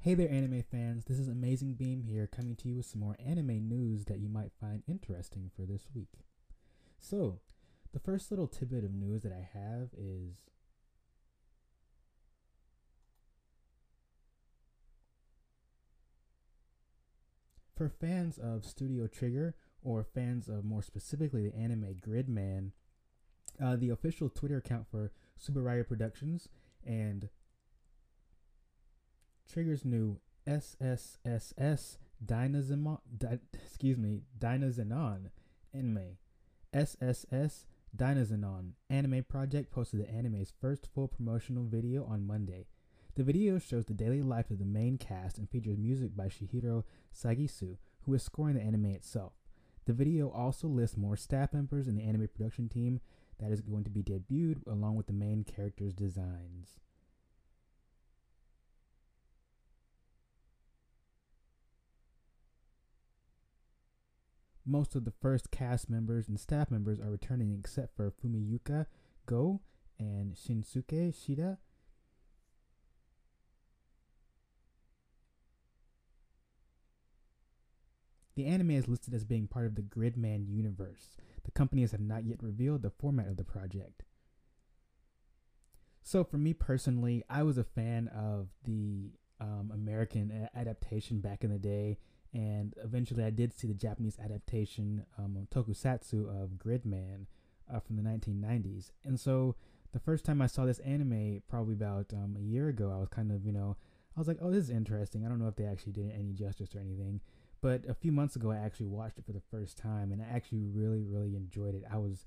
Hey there, anime fans. This is Amazing Beam here, coming to you with some more anime news that you might find interesting for this week. So, the first little tidbit of news that I have is for fans of Studio Trigger or fans of more specifically the anime Gridman, uh, the official Twitter account for Tsuburaya Productions and Trigger's new SSSS Dynazenon, Di, excuse me, Dynazenon anime. SSS Dynazenon anime project posted the anime's first full promotional video on Monday. The video shows the daily life of the main cast and features music by Shihiro Sagisu, who is scoring the anime itself. The video also lists more staff members in the anime production team that is going to be debuted along with the main characters' designs. Most of the first cast members and staff members are returning except for Fumiyuka Go and Shinsuke Shida. The anime is listed as being part of the Gridman universe. The companies have not yet revealed the format of the project. So, for me personally, I was a fan of the um, American adaptation back in the day, and eventually I did see the Japanese adaptation um, tokusatsu of Gridman uh, from the 1990s. And so, the first time I saw this anime, probably about um, a year ago, I was kind of, you know, I was like, oh, this is interesting. I don't know if they actually did it any justice or anything. But a few months ago, I actually watched it for the first time, and I actually really, really enjoyed it. I was,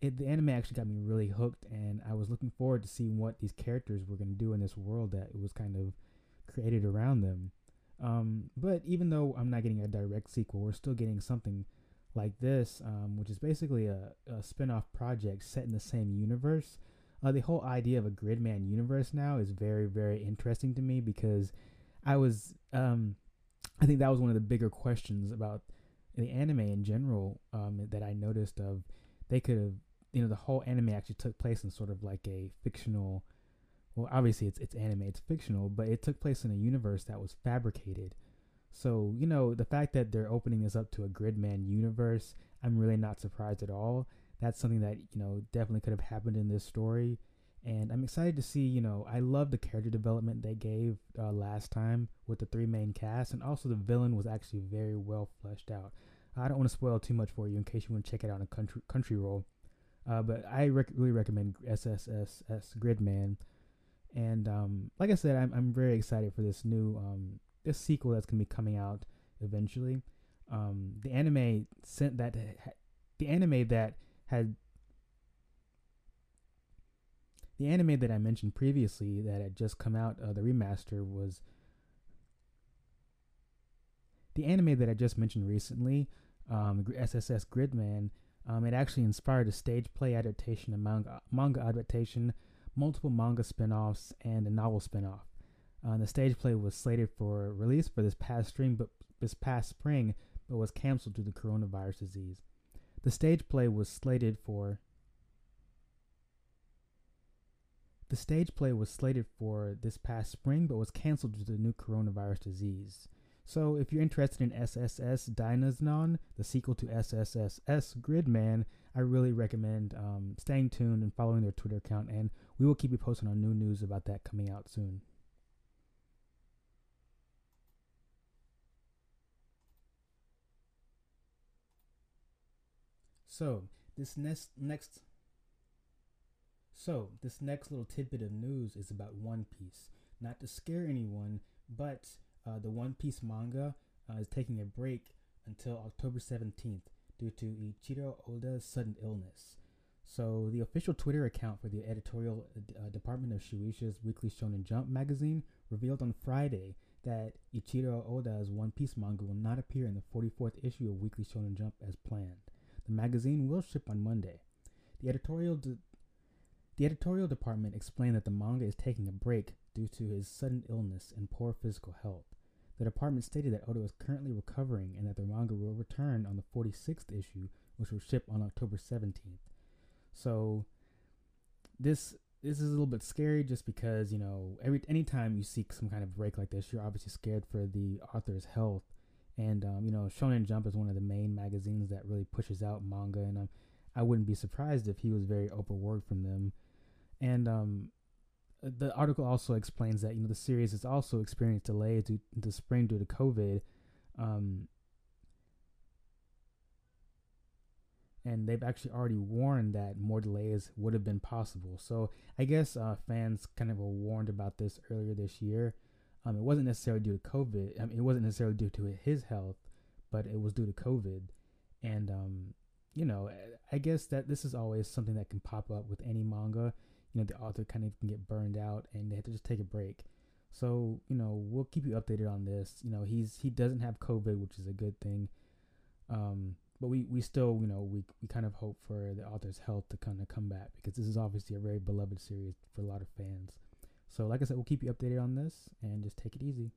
it, the anime actually got me really hooked, and I was looking forward to seeing what these characters were going to do in this world that was kind of created around them. Um, but even though I'm not getting a direct sequel, we're still getting something like this, um, which is basically a, a spin off project set in the same universe. Uh, the whole idea of a Gridman universe now is very, very interesting to me because I was. Um, I think that was one of the bigger questions about the anime in general um, that I noticed of they could have you know the whole anime actually took place in sort of like a fictional well obviously it's it's anime it's fictional but it took place in a universe that was fabricated so you know the fact that they're opening this up to a gridman universe i'm really not surprised at all that's something that you know definitely could have happened in this story and I'm excited to see. You know, I love the character development they gave uh, last time with the three main cast, and also the villain was actually very well fleshed out. I don't want to spoil too much for you in case you want to check it out on country Crunchyroll, uh, but I rec- really recommend SSSS Gridman. And um, like I said, I'm I'm very excited for this new um, this sequel that's gonna be coming out eventually. Um, the anime sent that the anime that had the anime that I mentioned previously that had just come out, uh, the remaster was the anime that I just mentioned recently, um, SSS Gridman. Um, it actually inspired a stage play adaptation, a manga, manga adaptation, multiple manga spin-offs, and a novel spin-off. Uh, the stage play was slated for release for this past spring, but this past spring, but was canceled due to the coronavirus disease. The stage play was slated for The stage play was slated for this past spring but was canceled due to the new coronavirus disease. So, if you're interested in SSS Dynazenon, the sequel to SSSS Gridman, I really recommend um, staying tuned and following their Twitter account, and we will keep you posted on new news about that coming out soon. So, this next next so, this next little tidbit of news is about One Piece. Not to scare anyone, but uh, the One Piece manga uh, is taking a break until October 17th due to Eiichiro Oda's sudden illness. So, the official Twitter account for the editorial uh, department of Shueisha's Weekly Shonen Jump magazine revealed on Friday that Eiichiro Oda's One Piece manga will not appear in the 44th issue of Weekly Shonen Jump as planned. The magazine will ship on Monday. The editorial de- the editorial department explained that the manga is taking a break due to his sudden illness and poor physical health. The department stated that Oda is currently recovering and that the manga will return on the 46th issue, which will ship on October 17th. So, this this is a little bit scary just because you know every anytime you seek some kind of break like this, you're obviously scared for the author's health. And um, you know, Shonen Jump is one of the main magazines that really pushes out manga, and um, I wouldn't be surprised if he was very overworked from them. And um, the article also explains that you know the series has also experienced delays due to spring due to COVID. Um, and they've actually already warned that more delays would have been possible. So I guess uh, fans kind of were warned about this earlier this year. Um, it wasn't necessarily due to COVID. I mean, it wasn't necessarily due to his health, but it was due to COVID. And um, you know, I guess that this is always something that can pop up with any manga. You know, the author kind of can get burned out, and they have to just take a break. So you know, we'll keep you updated on this. You know, he's he doesn't have COVID, which is a good thing. Um, but we, we still you know we, we kind of hope for the author's health to kind of come back because this is obviously a very beloved series for a lot of fans so like i said we'll keep you updated on this and just take it easy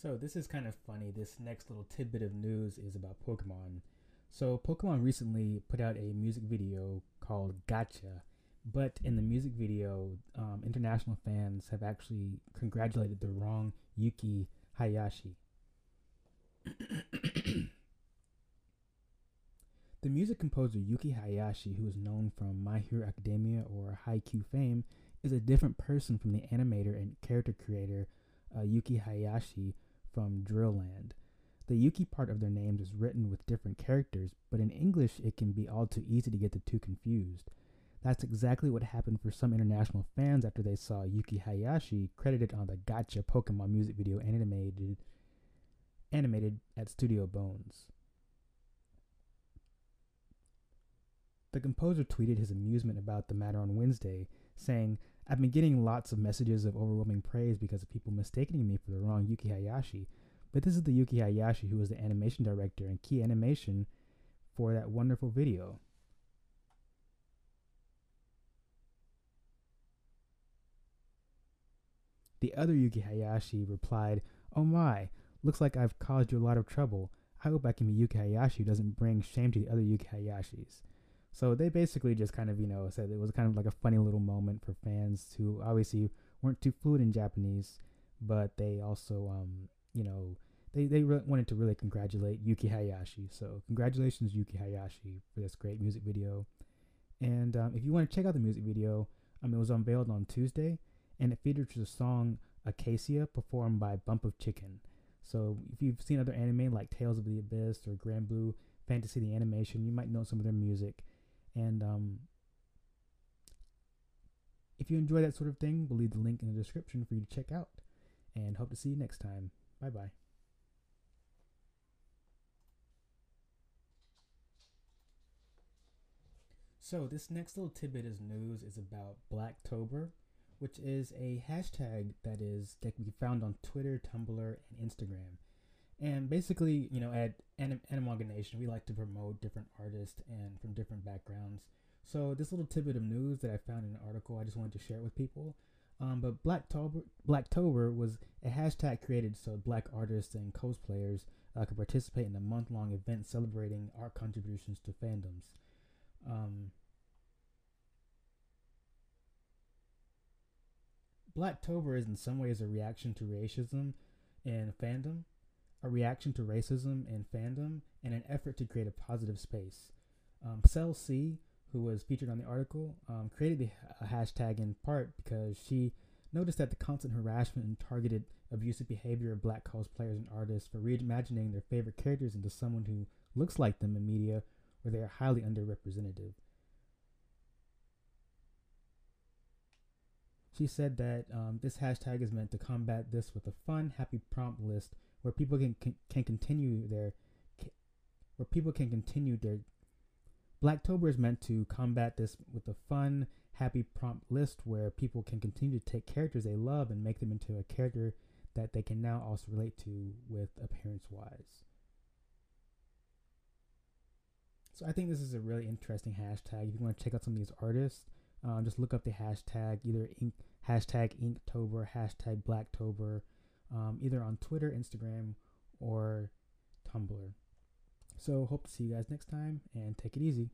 so this is kind of funny. This next little tidbit of news is about pokemon. So pokemon recently put out a music video called gotcha. But in the music video, um, international fans have actually congratulated the wrong Yuki Hayashi. the music composer Yuki Hayashi, who is known from My Hero Academia or Haikyuu fame, is a different person from the animator and character creator uh, Yuki Hayashi from Drillland. The Yuki part of their names is written with different characters, but in English it can be all too easy to get the two confused. That's exactly what happened for some international fans after they saw Yuki Hayashi credited on the Gotcha Pokemon music video animated animated at Studio Bones. The composer tweeted his amusement about the matter on Wednesday, saying, I've been getting lots of messages of overwhelming praise because of people mistaking me for the wrong Yuki Hayashi, but this is the Yuki Hayashi who was the animation director and key animation for that wonderful video. The other Yuki Hayashi replied, Oh my, looks like I've caused you a lot of trouble. I hope I can be Yuki Hayashi who doesn't bring shame to the other Yuki Hayashis. So they basically just kind of, you know, said it was kind of like a funny little moment for fans who obviously weren't too fluent in Japanese, but they also, um, you know, they, they wanted to really congratulate Yuki Hayashi. So congratulations, Yuki Hayashi, for this great music video. And um, if you want to check out the music video, um, it was unveiled on Tuesday and it features the song Acacia performed by Bump of Chicken. So if you've seen other anime like Tales of the Abyss or Granblue Fantasy the Animation, you might know some of their music. And um, if you enjoy that sort of thing, we'll leave the link in the description for you to check out. And hope to see you next time. Bye bye. So this next little tidbit of news is about Blacktober which is a hashtag that is that can be found on Twitter, Tumblr, and Instagram. And basically, you know, at Anim- Nation, we like to promote different artists and from different backgrounds. So this little tidbit of news that I found in an article, I just wanted to share it with people. Um, but Blacktober, Blacktober was a hashtag created so black artists and cosplayers uh, could participate in a month-long event celebrating art contributions to fandoms. Um, Blacktober is in some ways a reaction to racism in fandom, a reaction to racism in fandom, and an effort to create a positive space. Um, Cell C, who was featured on the article, um, created the hashtag in part because she noticed that the constant harassment and targeted abusive behavior of black cosplayers and artists for reimagining their favorite characters into someone who looks like them in media where they are highly underrepresented. She said that um, this hashtag is meant to combat this with a fun, happy prompt list where people can can, can continue their where people can continue their Blacktober is meant to combat this with a fun, happy prompt list where people can continue to take characters they love and make them into a character that they can now also relate to with appearance wise. So I think this is a really interesting hashtag. If you want to check out some of these artists, um, just look up the hashtag either ink, hashtag Inktober, hashtag Blacktober, um, either on Twitter, Instagram, or Tumblr. So hope to see you guys next time and take it easy.